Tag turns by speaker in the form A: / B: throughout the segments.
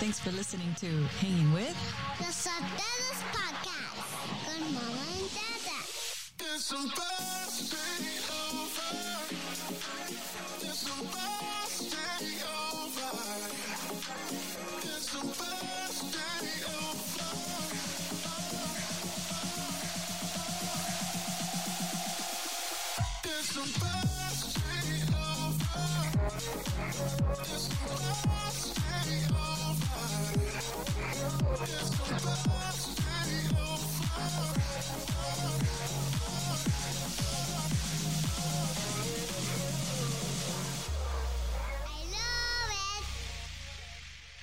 A: Thanks for listening to Hanging With.
B: The Sotelos Podcast con Mama and Dada.
C: It's supposed to be over. It's supposed to be over. It's supposed to be over. It's supposed to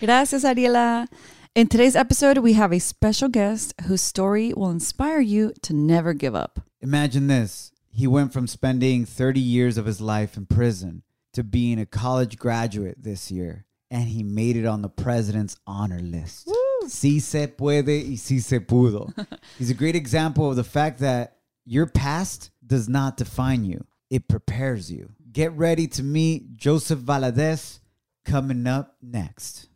A: Gracias, Ariela. In today's episode, we have a special guest whose story will inspire you to never give up.
D: Imagine this. He went from spending 30 years of his life in prison to being a college graduate this year, and he made it on the president's honor list. Si se puede y si se pudo. He's a great example of the fact that your past does not define you, it prepares you. Get ready to meet Joseph Valadez coming up next.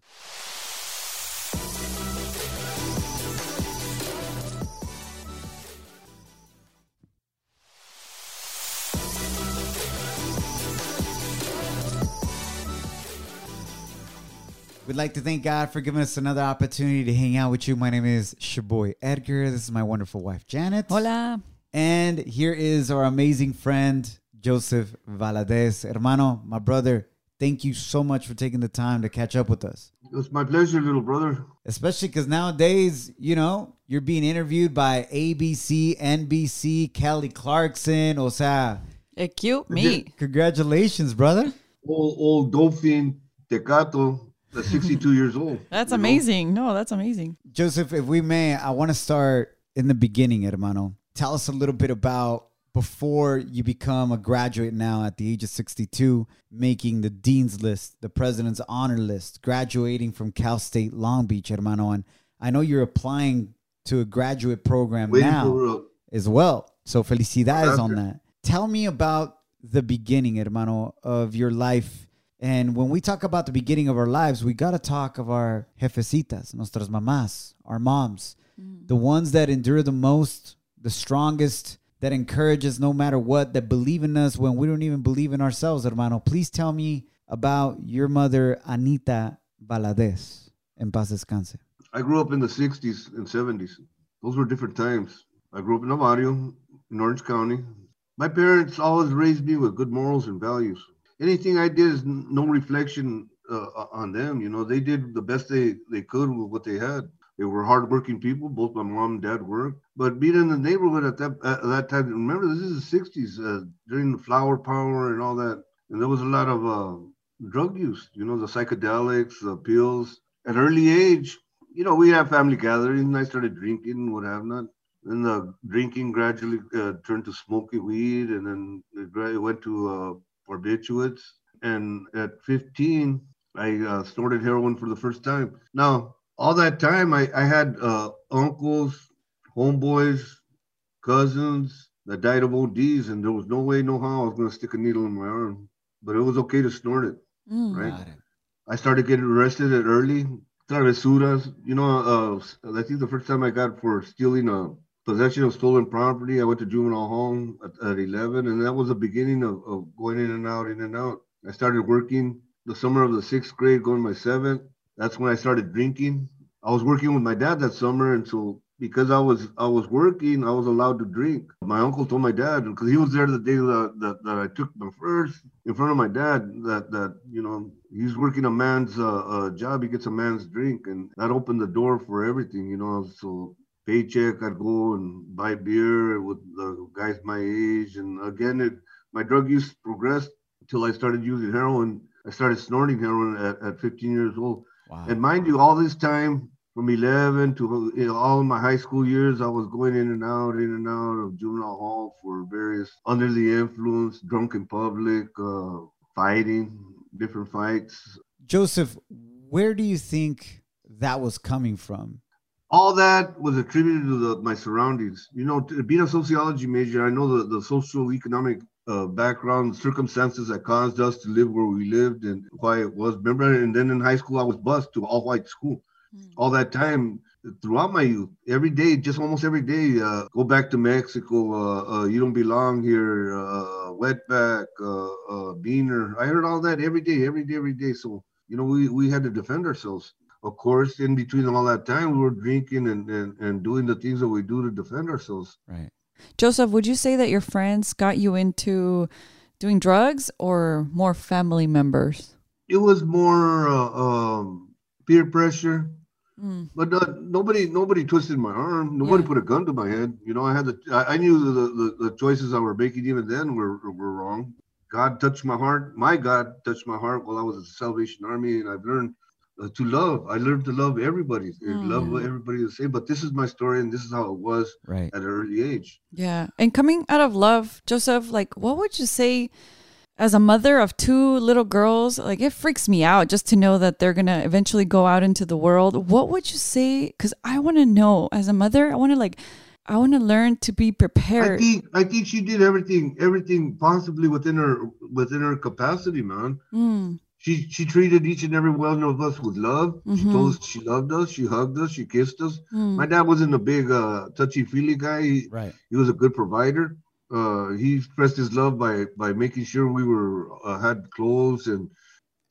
D: We'd like to thank God for giving us another opportunity to hang out with you. My name is Shaboy Edgar. This is my wonderful wife, Janet.
A: Hola.
D: And here is our amazing friend, Joseph Valadez. Hermano, my brother, thank you so much for taking the time to catch up with us.
E: It's my pleasure, little brother.
D: Especially because nowadays, you know, you're being interviewed by ABC, NBC, Kelly Clarkson. Osa. sea,
A: cute me.
D: congratulations, brother.
E: Old, old Dolphin Tecato, that's 62 years old.
A: That's
E: you know?
A: amazing. No, that's amazing.
D: Joseph, if we may, I want to start in the beginning, hermano. Tell us a little bit about before you become a graduate now at the age of 62, making the dean's list, the president's honor list, graduating from Cal State Long Beach, hermano. And I know you're applying to a graduate program
E: Waiting
D: now as well. So felicidades on that. Tell me about the beginning, hermano, of your life. And when we talk about the beginning of our lives, we got to talk of our jefecitas, nuestras mamás, our moms, mm. the ones that endure the most, the strongest, that encourage us no matter what, that believe in us when we don't even believe in ourselves, hermano. Please tell me about your mother, Anita Valadez. En paz descanse.
E: I grew up in the 60s and 70s. Those were different times. I grew up in Navarro, in Orange County. My parents always raised me with good morals and values. Anything I did is no reflection uh, on them. You know, they did the best they, they could with what they had. They were hardworking people. Both my mom and dad worked. But being in the neighborhood at that at that time, remember this is the 60s uh, during the flower power and all that, and there was a lot of uh, drug use. You know, the psychedelics, the pills. At early age, you know, we had family gatherings. And I started drinking, what have not. Then the drinking gradually uh, turned to smoking weed, and then it went to uh, barbiturates. And at 15, I uh, snorted heroin for the first time. Now, all that time, I, I had uh, uncles, homeboys, cousins that died of ODs, and there was no way, no how I was going to stick a needle in my arm. But it was okay to snort it,
A: Mm.
E: right? I started getting arrested at early travesuras. You know, uh, I think the first time I got for stealing a possession of stolen property, I went to juvenile home at, at 11, and that was the beginning of, of going in and out, in and out. I started working the summer of the sixth grade, going my seventh. That's when I started drinking. I was working with my dad that summer, and so because I was I was working, I was allowed to drink. My uncle told my dad because he was there the day that, that, that I took my first in front of my dad that that you know he's working a man's uh, uh, job. He gets a man's drink, and that opened the door for everything. You know, so paycheck, I'd go and buy beer with the guys my age, and again, it my drug use progressed until I started using heroin. I started snorting heroin at, at 15 years old.
D: Wow.
E: And mind you, all this time from 11 to you know, all my high school years, I was going in and out, in and out of juvenile hall for various under the influence, drunk in public, uh, fighting, different fights.
D: Joseph, where do you think that was coming from?
E: All that was attributed to the, my surroundings. You know, to, being a sociology major, I know the, the social economic uh, background circumstances that caused us to live where we lived and why it was. Remember, and then in high school, I was bused to all white school. All that time, throughout my youth, every day, just almost every day, uh, go back to Mexico. Uh, uh, you don't belong here. Uh, wetback, uh, uh, beaner. I heard all that every day, every day, every day. So you know, we we had to defend ourselves. Of course, in between all that time, we were drinking and, and, and doing the things that we do to defend ourselves.
D: Right.
A: Joseph, would you say that your friends got you into doing drugs or more family members?
E: It was more uh, um, peer pressure,
A: Mm.
E: but nobody nobody twisted my arm. Nobody
A: Yeah.
E: put a gun to my head. You know, I had the I, I knew the, the the choices I were making even then were were wrong. God touched my heart. My God touched my heart while I was at the Salvation Army, and I've learned to love. I learned to love everybody, and love
A: Mm.
E: everybody the same. But this is my story, and this is how it was
D: Right.
E: at an early age.
A: Yeah. And coming out of love, Joseph, like, what would you say as a mother of two little girls? Like, it freaks me out just to know that they're going to eventually go out into the world. What would you say? Because I want to know as a mother, I want to, like, I want to learn to be prepared.
E: I
A: prepared.
E: think I think she did everything everything possibly within her within her capacity, man.
A: Mm,
E: She she treated each and every one of us with love. She
A: Mhm.
E: told us she loved us. She hugged us. She kissed us.
A: mm,
E: My dad wasn't a big uh, touchy feely guy. He,
D: Right.
E: he was a good provider. Uh, he expressed his love by by making sure we were uh, had clothes and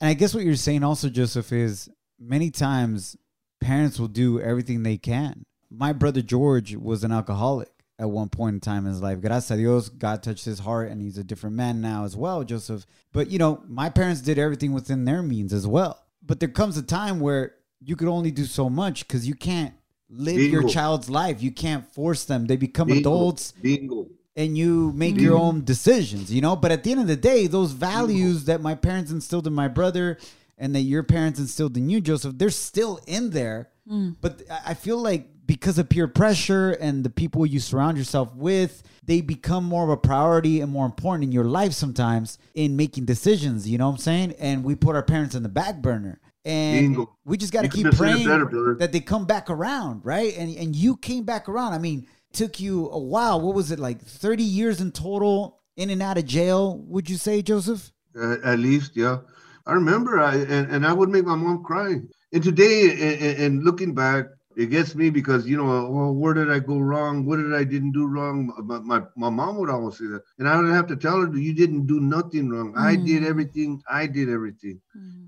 D: And I guess what you're saying also, Joseph, is many times parents will do everything they can. My brother George was an alcoholic at one point in time in his life. Gracias a Dios, God touched his heart and he's a different man now as well, Joseph. But, you know, my parents did everything within their means as well. But there comes a time where you could only do so much because you can't live your child's life. You can't force them. They become
E: bingo,
D: adults
E: bingo.
D: and you make your own decisions, you know. But at the end of the day, those values that my parents instilled in my brother and that your parents instilled in you, Joseph, they're still in there. Mm. But I- I feel like because of peer pressure and the people you surround yourself with, they become more of a priority and more important in your life sometimes in making decisions. You know what I'm saying? And we put our parents in the back burner. And
E: Bingo.
D: we just got to keep
E: couldn't have said it
D: praying
E: better,
D: that they come back around, right? And and you came back around. I mean, took you a while. What was it like? Thirty years in total, in and out of jail. Would you say, Joseph?
E: uh, at least yeah i remember i and, and i would make my mom cry and today and, and looking back it gets me because you know well, where did i go wrong? What did i didn't do wrong? My, my, my mom would always say that. And i would have to tell her you didn't do nothing wrong. I did everything. I did everything.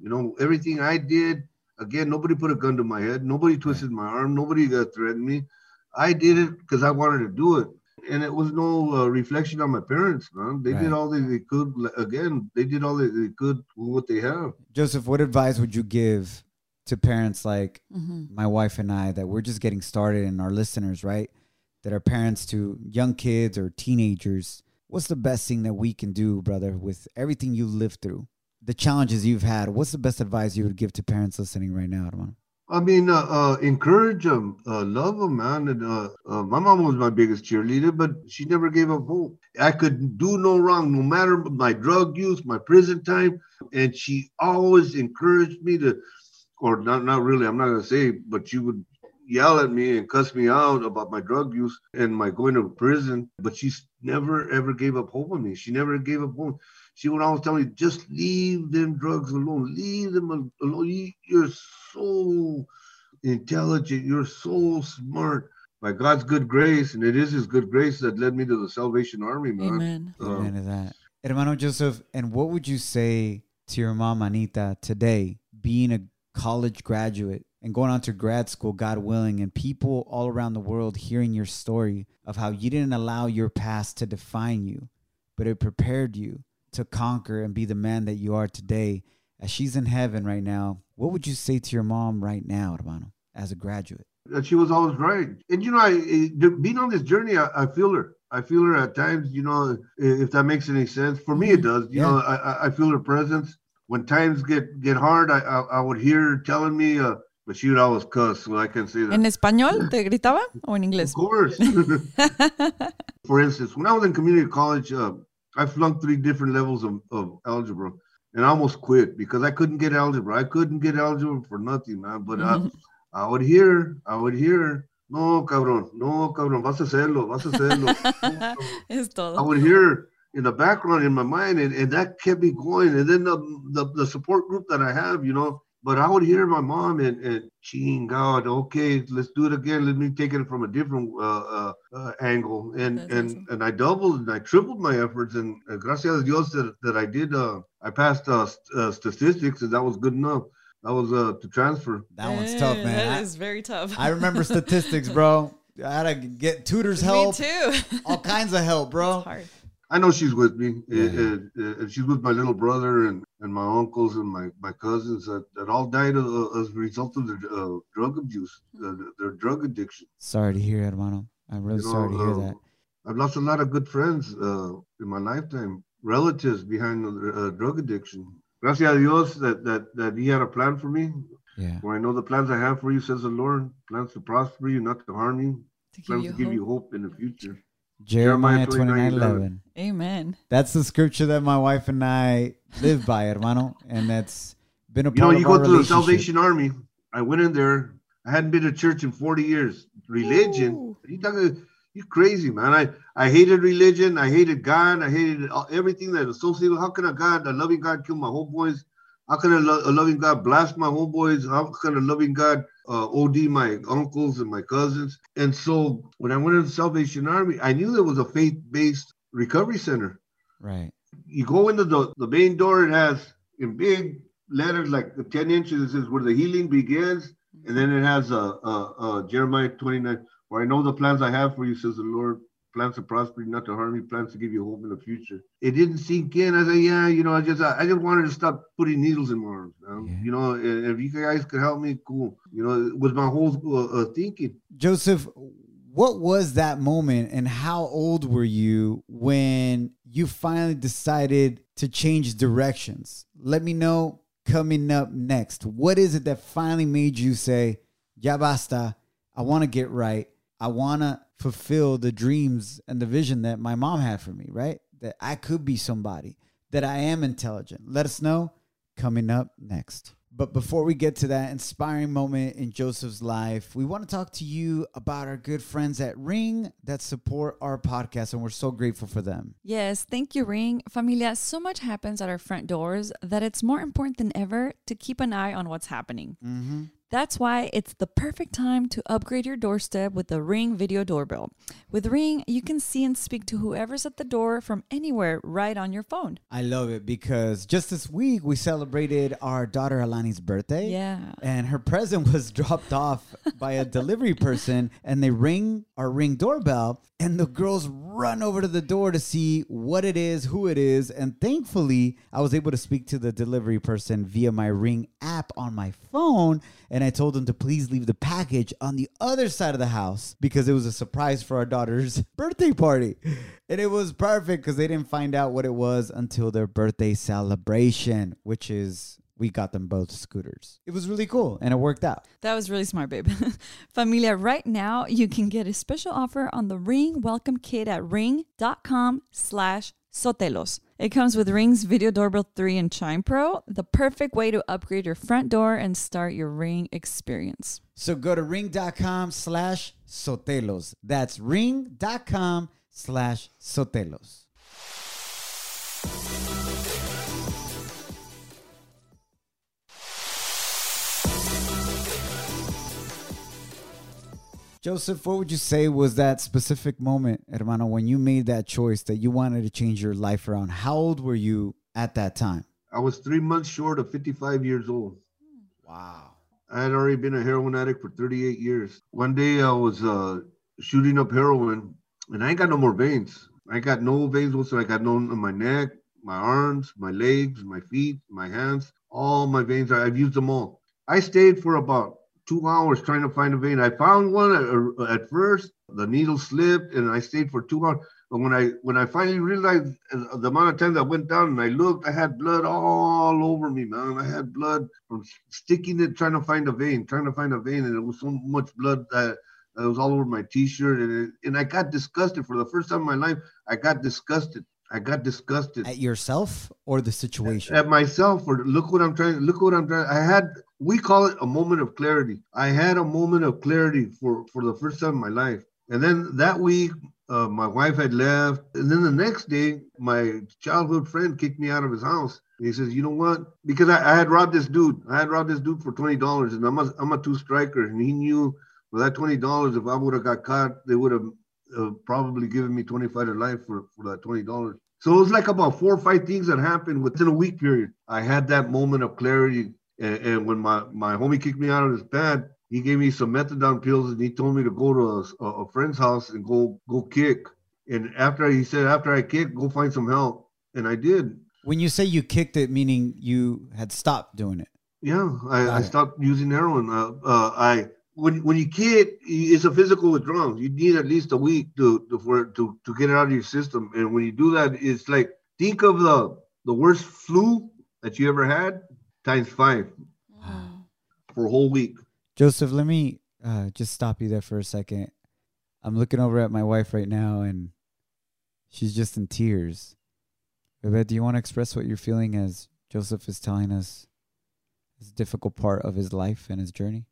E: You know everything i did again nobody put a gun to my head. Nobody twisted my arm. Nobody uh, threatened me. I did it because i wanted to do it. And it was no uh, reflection on my parents, man. They
D: Right.
E: did all they, they could. Again, they did all they, they could with what they have.
D: Joseph, what advice would you give to parents like
A: mhm.
D: my wife and I that we're just getting started and our listeners, right? That are parents to young kids or teenagers. What's the best thing that we can do, brother, with everything you lived through, the challenges you've had? What's the best advice you would give to parents listening right now, hermano?
E: I mean, uh, uh, encourage them, uh, love them, man. And uh, uh, my mom was my biggest cheerleader, but she never gave up hope. I could do no wrong, no matter my drug use, my prison time, and she always encouraged me to, or not, not really. I'm not gonna say, but she would yell at me and cuss me out about my drug use and my going to prison. But she never ever gave up hope on me. She never gave up hope. She would always tell me, just leave them drugs alone. Leave them alone. You- You're so intelligent. You're so smart. By God's good grace, and it is His good grace that led me to the Salvation Army, man.
A: Amen.
E: Um,
D: Amen to that. Hermano Joseph, and what would you say to your mom, Anita, today, being a college graduate and going on to grad school, God willing, and people all around the world hearing your story of how you didn't allow your past to define you, but it prepared you to conquer and be the man that you are today. As she's in heaven right now, what would you say to your mom right now, hermano, as a graduate?
E: that she was always right. And you know, I, eh, I- being on this journey, I, I feel her. I feel her at times. You know, if that makes any sense. For me, it does. You
D: Yeah.
E: know, I, I- I feel her presence. When times get get hard, I I, I would hear her telling me, uh, but she would always cuss, so I can say that.
A: ¿En español te gritaba o en inglés?
E: Of course. For instance, when I was in community college, uh, I flunked three different levels of, of algebra and I almost quit because I couldn't get algebra. I couldn't get algebra for nothing, man. But uh, I would hear, I would hear, no, cabrón, no, cabrón, vas a hacerlo, vas a hacerlo. No,
A: es
E: I would hear, in the background in my mind, and, and that kept me going. And then the, the the support group that I have, you know. But I would hear my mom and, and ching God, okay, let's do it again. Let me take it from a different uh, uh, uh, angle. And
A: That's
E: and
A: awesome.
E: and I doubled and I tripled my efforts. And uh, gracias a Dios that, that I did. Uh, I passed uh, st- uh, statistics, and that was good enough. That was uh, to transfer.
D: That one's tough, man.
A: That
D: I-
A: is very tough.
D: I remember statistics, bro. I had to get tutors help,
A: Me too.
D: all kinds of help, bro.
A: It's hard.
E: I know she's with me,
D: Yeah.
E: and, and- and she's with my little brother and, and my uncles and my, my cousins that, that all died of, as a result of their uh, drug abuse, uh, their drug addiction.
D: Sorry to hear, hermano. I'm really
E: You know,
D: sorry to hear
E: uh,
D: that.
E: I've lost a lot of good friends uh, in my lifetime, relatives behind the uh, drug addiction. Gracias a Dios that, that, that He had a plan for me.
D: Yeah.
E: For I know the plans I have for you, says the Lord, plans to prosper you, not to harm you,
A: To give
E: plans
A: you
E: to give you hope in the future.
D: Jeremiah
E: Jeremiah
D: 29
E: 29,
D: 11.
A: Amen.
D: That's the scripture that my wife and I live by, hermano. And that's been a
E: You know,
D: part
E: you
D: of our
E: go to the. Salvation Army. I went in there. I hadn't been to church in 40 years. Religion.
A: Ooh.
E: You talking? You crazy, man. I, I hated religion. I hated God. I hated everything that associated. How can a God, a loving God, kill my homeboys? How can a, lo- a loving God blast my homeboys? How can a loving God uh, OD my uncles and my cousins? And so when I went into the Salvation Army, I knew there was a faith-based recovery center
D: Right.
E: you go into the, the main door, it has in big letters like 10 inches, it says where the healing begins. And then it has a, a, a Jeremiah 29, where I know the plans I have for you, says the Lord, plans to prosper you, not to harm you, plans to give you hope in the future. It didn't sink in. I said, yeah, you know, I just I just wanted to stop putting needles in my arms.
D: Yeah.
E: You know, if you guys could help me, cool. You know, it was my whole uh, uh, thinking.
D: Joseph, what was that moment and how old were you when you finally decided to change directions? Let me know coming up next. What is it that finally made you say, Ya basta, I want to get right. I want to fulfill the dreams and the vision that my mom had for me, right? That I could be somebody, that I am intelligent. Let us know coming up next. But before we get to that inspiring moment in Joseph's life, we want to talk to you about our good friends at Ring that support our podcast, and we're so grateful for them.
A: Yes, thank you, Ring. Familia, so much happens at our front doors that it's more important than ever to keep an eye on what's happening.
D: Mm-hmm.
A: That's why it's the perfect time to upgrade your doorstep with the Ring video doorbell. With Ring, you can see and speak to whoever's at the door from anywhere right on your phone.
D: I love it because just this week we celebrated our daughter Alani's birthday.
A: Yeah.
D: And her present was dropped off by a delivery person, and they ring our ring doorbell, and the girls run over to the door to see what it is, who it is. And thankfully, I was able to speak to the delivery person via my ring app on my phone. And I told them to please leave the package on the other side of the house because it was a surprise for our daughter's birthday party. And it was perfect because they didn't find out what it was until their birthday celebration, which is we got them both scooters. It was really cool and it worked out.
A: That was really smart, babe. Familia, right now you can get a special offer on the Ring Welcome Kit at ring.com slash sotelos. It comes with Ring's Video Doorbell 3 and Chime Pro, the perfect way to upgrade your front door and start your Ring experience.
D: So go to ring.com slash sotelos. That's ring.com slash sotelos. Joseph, what would you say was that specific moment, hermano, when you made that choice that you wanted to change your life around? How old were you at that time?
E: I was three months short of 55 years old.
D: Wow.
E: I had already been a heroin addict for 38 years. One day I was uh, shooting up heroin, and I ain't got no more veins. I got no veins whatsoever. I got no on my neck, my arms, my legs, my feet, my hands. All my veins. I've used them all. I stayed for about two hours trying to find a vein. I found one at, at first. The needle slipped, and I stayed for two hours. But when I when I finally realized the amount of times I went down and I looked, I had blood all over me, man. I had blood from sticking it, trying to find a vein, trying to find a vein, and it was so much blood that it was all over my T-shirt, and it, and I got disgusted for the first time in my life. I got disgusted. I got disgusted
D: At yourself or the situation?
E: at myself for look what I'm trying. Look what I'm trying. I had we call it a moment of clarity. I had a moment of clarity for for the first time in my life, and then that week uh, my wife had left. And then the next day, my childhood friend kicked me out of his house. And he says, You know what? Because I, I had robbed this dude. I had robbed this dude for $20, and I'm a, I'm a two striker. And he knew for that $20, if I would have got caught, they would have uh, probably given me 25 to life for, for that $20. So it was like about four or five things that happened within a week period. I had that moment of clarity. And, and when my, my homie kicked me out of his bed, he gave me some methadone pills and he told me to go to a, a friend's house and go go kick. And after he said, after I kick, go find some help. And I did.
D: When you say you kicked it, meaning you had stopped doing it.
E: Yeah, I, I stopped using heroin. Uh, uh, I when when you kick, it's a physical withdrawal. You need at least a week to to for to to get it out of your system. And when you do that, it's like think of the the worst flu that you ever had times five for a whole week.
D: Joseph, let me uh, just stop you there for a second. I'm looking over at my wife right now, and she's just in tears. Bebe, do you want to express what you're feeling as Joseph is telling us this difficult part of his life and his journey?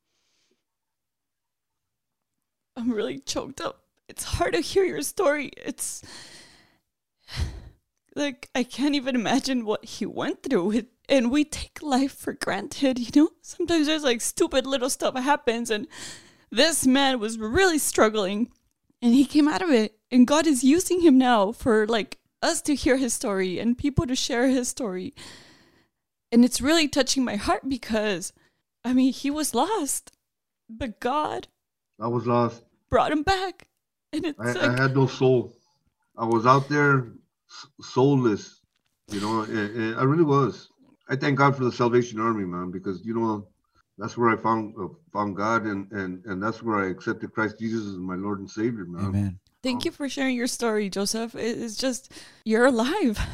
A: I'm really choked up. It's hard to hear your story. It's like I can't even imagine what he went through. It, and we take life for granted, you know? Sometimes there's like stupid little stuff happens and this man was really struggling and he came out of it. And God is using him now for like us to hear his story and people to share his story. And it's really touching my heart because I mean, he was lost, but God
E: I was lost.
A: brought him back. And it's
E: I,
A: like,
E: I had no soul. I was out there soulless, you know, I really was. I thank God for the Salvation Army, man, because you know that's where I found uh, found God, and and and that's where I accepted Christ Jesus as my Lord and Savior, man.
D: Amen.
A: thank you for sharing your story, Joseph. It's just, you're alive.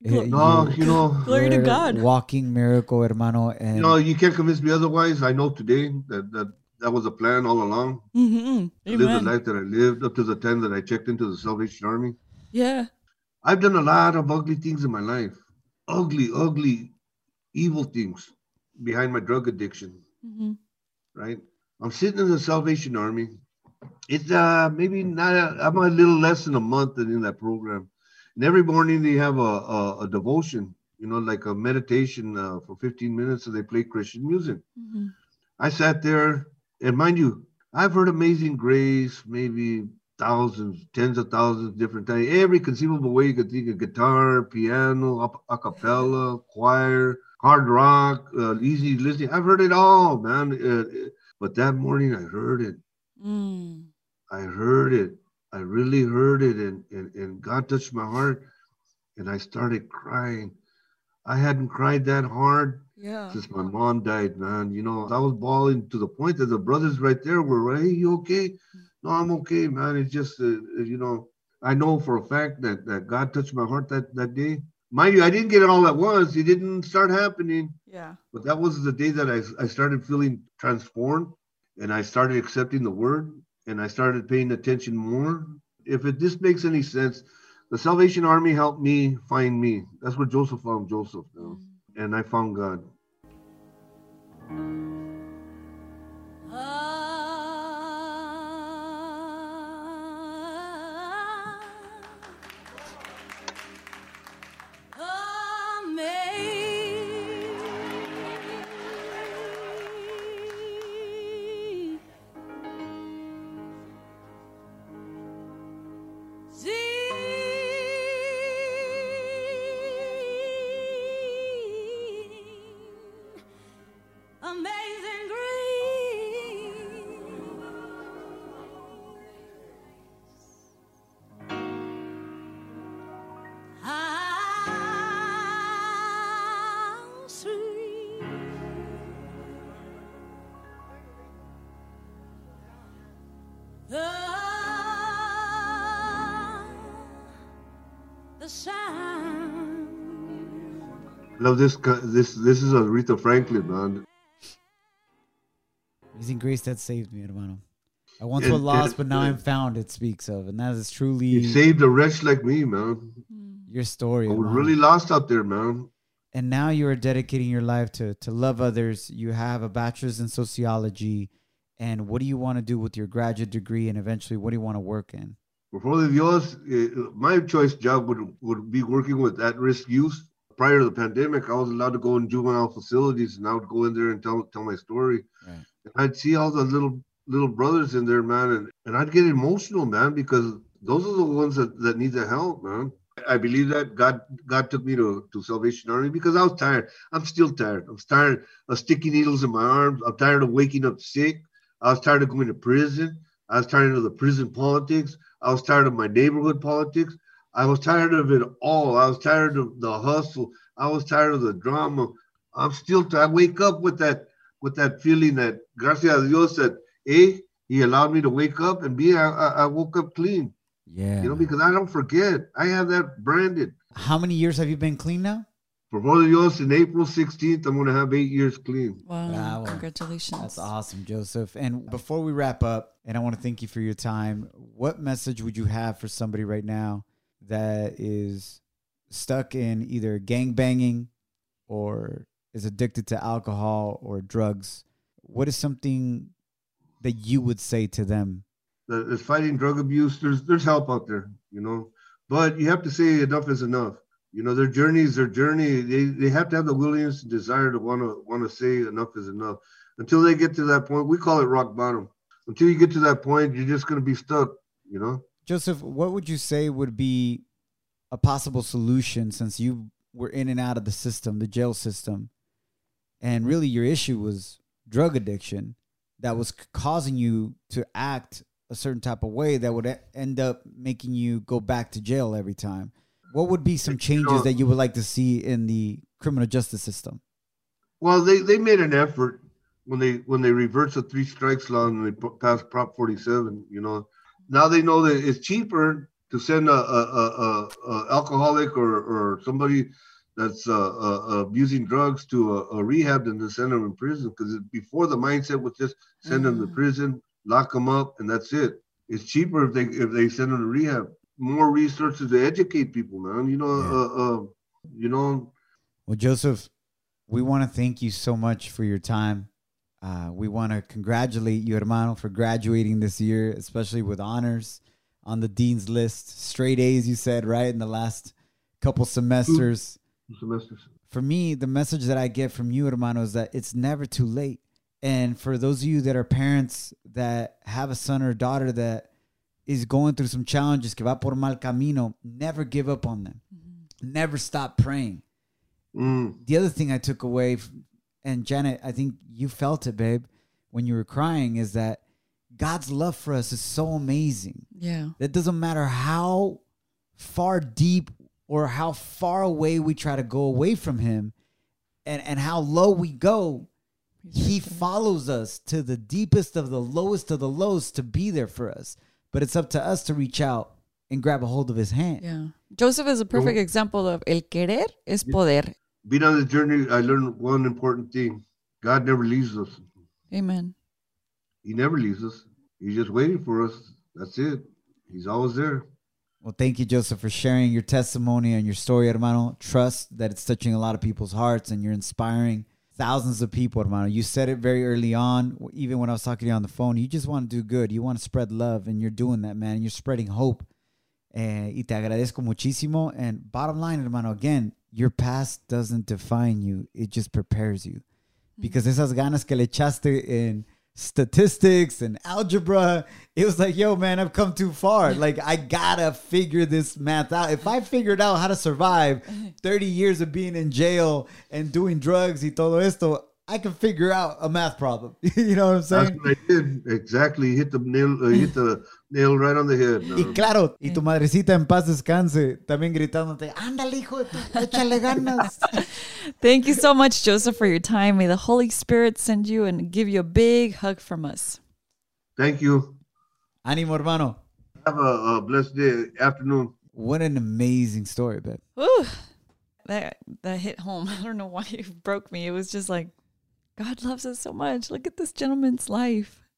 D: Yeah,
E: No,
D: you-
E: you know,
A: Glory to God.
D: Walking miracle, hermano. And
E: you know, you can't convince me otherwise. I know today that that that was a plan all along.
A: Mm-hmm.
E: To live the life that I lived up to the time that I checked into the Salvation Army.
A: Yeah.
E: I've done a lot of ugly things in my life. Ugly, ugly, evil things behind my drug addiction,
A: hmm
E: right? I'm sitting in the Salvation Army. It's uh maybe not a, I'm a little less than a month in that program. And every morning they have a, a, a devotion, you know, like a meditation uh, for 15 minutes and they play Christian music.
A: hmm
E: I sat there, and mind you, I've heard Amazing Grace maybe thousands, tens of thousands, of different times. Every conceivable way you could think of guitar, piano, a cappella, choir, hard rock, uh, easy listening. I've heard it all, man. Uh, but that morning I heard it.
A: Mm.
E: I heard it. I really heard it, and, and, and God touched my heart, and I started crying. I hadn't cried that hard
A: Yeah.
E: since my mom died, man. You know, I was bawling to the point that the brothers right there were, hey, you okay? No, I'm okay, man. It's just, uh, uh, you know, I know for a fact that, that God touched my heart that, that day. Mind you, I didn't get it all at once. It didn't start happening,
A: Yeah.
E: but that was the day that I, I started feeling transformed and I started accepting the word and I started paying attention more. If it, this makes any sense, the Salvation Army helped me find me. That's where Joseph found Joseph. you know, mm. And I found God. Love this. This this is Aretha Franklin, man.
D: Amazing grace that saved me, hermano. I once was lost, but now I'm found. It speaks of, and that is truly
E: You saved a wretch like me, man.
D: your story.
E: I was really lost out there, man.
D: and now you are dedicating your life to to love others. You have a bachelor's in sociology, and what do you want to do with your graduate degree, and eventually, what do you want to work in?
E: Before de Dios, eh, my choice job would, would be working with at-risk youth. Prior to the pandemic, I was allowed to go in juvenile facilities, and I would go in there and tell tell my story.
D: Right.
E: And I'd see all the little little brothers in there, man, and, and I'd get emotional, man, because those are the ones that, that need the help, man. I believe that God God took me to, to Salvation Army because I was tired. I'm still tired. I'm tired of sticky needles in my arms. I'm tired of waking up sick. I was tired of going to prison. I was tired of the prison politics. I was tired of my neighborhood politics. I was tired of it all. I was tired of the hustle. I was tired of the drama. I'm still t- I wake up with that with that feeling that gracias a Dios that eh? A, he allowed me to wake up and B, I, I, I woke up clean.
D: Yeah.
E: You know, because I don't forget. I have that branded.
D: How many years have you been clean now?
E: For Brother Dios, in April 16th, I'm gonna have eight years clean.
A: Wow.
D: Bravo.
A: Congratulations.
D: That's awesome, Joseph. And before we wrap up, and I want to thank you for your time, what message would you have for somebody right now that is stuck in either gang banging or is addicted to alcohol or drugs? What is something that you would say to them?
E: That is fighting drug abuse. There's there's help out there, you know. But you have to say enough is enough. You know, their journey is their journey. They they have to have the willingness and desire to want to want to say enough is enough. Until they get to that point, we call it rock bottom. Until you get to that point, you're just gonna be stuck, you know.
D: Joseph, what would you say would be a possible solution since you were in and out of the system, the jail system, and really your issue was drug addiction that was causing you to act a certain type of way that would end up making you go back to jail every time? What would be some changes that you would like to see in the criminal justice system?
E: Well, they, they made an effort when they when they reversed the three strikes law and they passed Prop 47. You know, now they know that it's cheaper to send a, a, a, a, alcoholic or, or somebody that's uh, uh, abusing drugs to a, a rehab than to send them in prison. Because before the mindset was just send them to
A: Mm.
E: prison, lock them up, and that's it. It's cheaper if they if they send them to rehab. More resources to educate people, man. You know,
D: Yeah.
E: uh, uh, you know,
D: Well, Joseph, we want to thank you so much for your time. Uh, we want to congratulate you, hermano, for graduating this year, especially with honors on the dean's list. Straight A's, you said, right? In the last couple semesters.
E: semesters.
D: For me, the message that I get from you, hermano, is that it's never too late. And for those of you that are parents that have a son or daughter that is going through some challenges, que va por mal camino, never give up on them. Never stop praying
E: Mm.
D: the other thing I took away, and Janet, I think you felt it, babe, when you were crying, is that God's love for us is so amazing.
A: Yeah.
D: That doesn't matter how far deep or how far away we try to go away from Him and, and how low we go, He follows us to the deepest of the lowest of the lows to be there for us. But it's up to us to reach out and grab a hold of His hand.
A: Yeah. Joseph is a perfect example of el querer es poder.
E: being on the journey, I learned one important thing: God never leaves us.
A: Amen.
E: He never leaves us. He's just waiting for us. That's it. He's always there.
D: Well, thank you, Joseph, for sharing your testimony and your story, hermano. Trust that it's touching a lot of people's hearts and you're inspiring thousands of people, hermano. You said it very early on, even when I was talking to you on the phone. You just want to do good. You want to spread love, and you're doing that, man. You're spreading hope. Eh, y te agradezco muchísimo. And bottom line, hermano, again, your past doesn't define you, it just prepares you. Because esas ganas que le echaste in statistics and algebra, it was like, yo, man, I've come too far. Like, I gotta figure this math out. If I figured out how to survive 30 years of being in jail and doing drugs y todo esto, I can figure out a math problem. you know what I'm
E: That's
D: saying?
E: what I did. Exactly. Hit the nail. Uh, hit the nail right on the head.
D: Y claro, y tu madrecita en paz descanse, también gritándote, ándale, hijo échale ganas.
A: Thank you so much, Joseph, for your time. May the Holy Spirit send you and give you a big hug from us.
E: Thank you.
D: Ánimo, hermano.
E: Have a, a blessed day, afternoon.
D: What an amazing story, babe.
A: Woo! That that hit home. I don't know why it broke me. It was just like God loves us so much. Look at this gentleman's life.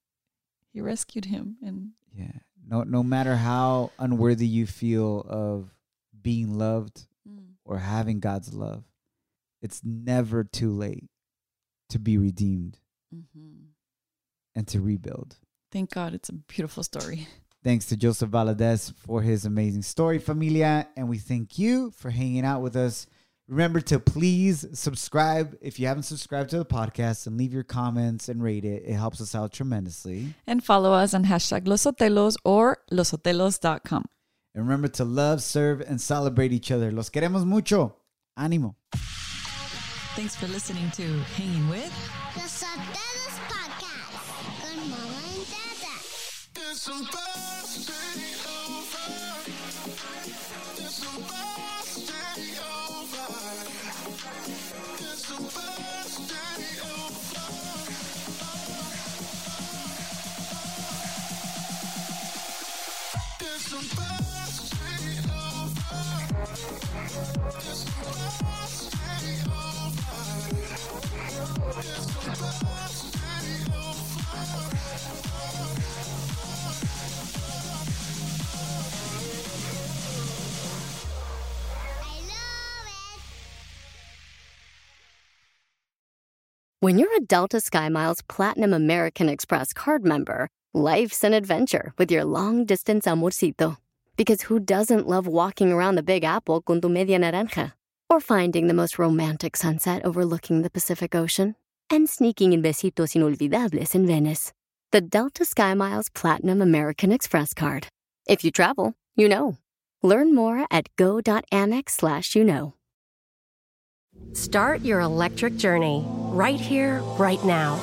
A: He rescued him and
D: Yeah. No no matter how unworthy you feel of being loved mm. or having God's love, it's never too late to be redeemed mm-hmm. and to rebuild.
A: thank God it's a beautiful story.
D: Thanks to Joseph Valadez for his amazing story, familia. And we thank you for hanging out with us. Remember to please subscribe if you haven't subscribed to the podcast and leave your comments and rate it. It helps us out tremendously.
A: And follow us on hashtag Losotelos or losotelos.com.
D: And remember to love, serve, and celebrate each other. Los queremos mucho. Ánimo.
A: Thanks for listening to Hanging With.
B: The Sotelos Podcast con Mama and Dada.
C: It's supposed to be over. It's supposed to be over. It's supposed to be over. It's supposed to be over. It's supposed to be over.
F: When you're a Delta SkyMiles Platinum American Express card member, life's an adventure with your long distance amorcito. Because who doesn't love walking around the Big Apple con tu media naranja? Or finding the most romantic sunset overlooking the Pacific Ocean? And sneaking in besitos inolvidables in Venice. The Delta SkyMiles Platinum American Express card. If you travel, you know. Learn more at go.amex slash you know.
G: Start your electric journey right here, right now.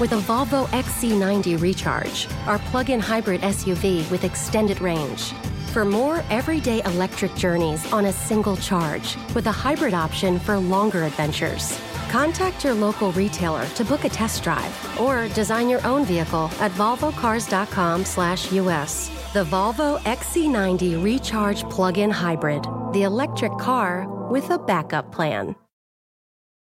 G: With a Volvo XC90 Recharge, our plug in hybrid SUV with extended range. For more everyday electric journeys on a single charge, with a hybrid option for longer adventures. Contact your local retailer to book a test drive or design your own vehicle at volvocars.com/us. The Volvo XC90 Recharge plug-in hybrid, the electric car with a backup plan.